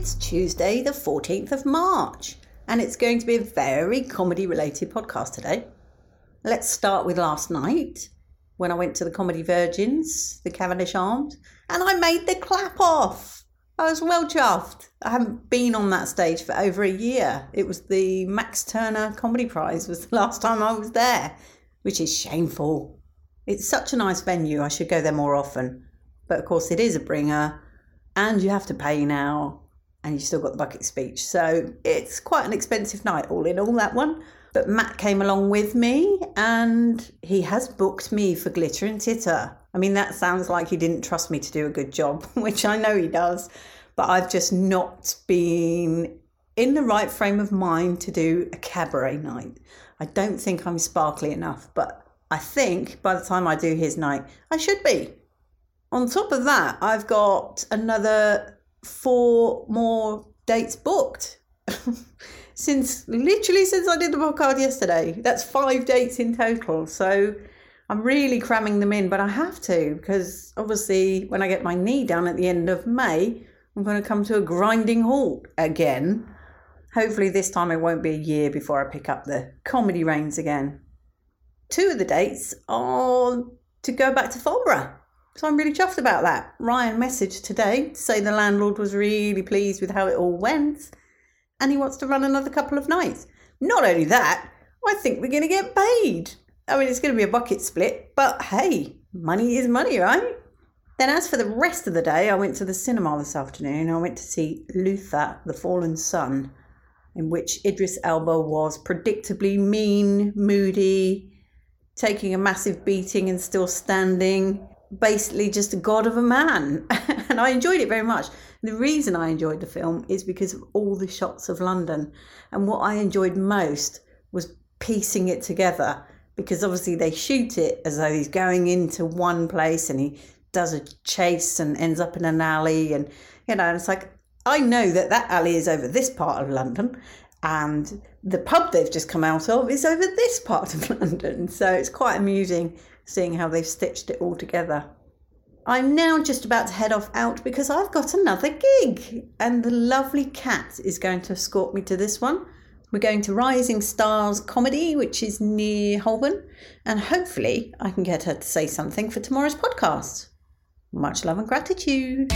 It's Tuesday, the 14th of March, and it's going to be a very comedy related podcast today. Let's start with last night when I went to the Comedy Virgins, the Cavendish Arms, and I made the clap off. I was well chuffed. I haven't been on that stage for over a year. It was the Max Turner Comedy Prize was the last time I was there, which is shameful. It's such a nice venue. I should go there more often. But of course it is a bringer and you have to pay now and you still got the bucket speech. So it's quite an expensive night all in all that one. But Matt came along with me and he has booked me for Glitter and Titter. I mean, that sounds like he didn't trust me to do a good job, which I know he does, but I've just not been in the right frame of mind to do a cabaret night. I don't think I'm sparkly enough, but I think by the time I do his night, I should be. On top of that, I've got another four more dates booked. since literally since I did the podcast yesterday. That's five dates in total. So I'm really cramming them in, but I have to because obviously when I get my knee done at the end of May, I'm going to come to a grinding halt again. Hopefully, this time it won't be a year before I pick up the comedy reins again. Two of the dates are to go back to Farnborough. So I'm really chuffed about that. Ryan messaged today to say the landlord was really pleased with how it all went and he wants to run another couple of nights. Not only that, I think we're going to get paid. I mean, it's going to be a bucket split, but hey, money is money, right? Then, as for the rest of the day, I went to the cinema this afternoon. I went to see Luther, the Fallen Sun, in which Idris Elba was predictably mean, moody, taking a massive beating and still standing. Basically, just a god of a man. and I enjoyed it very much. The reason I enjoyed the film is because of all the shots of London. And what I enjoyed most was piecing it together because obviously they shoot it as though he's going into one place and he does a chase and ends up in an alley. And, you know, it's like, I know that that alley is over this part of London and the pub they've just come out of is over this part of London. So it's quite amusing seeing how they've stitched it all together. I'm now just about to head off out because I've got another gig, and the lovely Cat is going to escort me to this one. We're going to Rising Stars Comedy, which is near Holborn, and hopefully I can get her to say something for tomorrow's podcast. Much love and gratitude.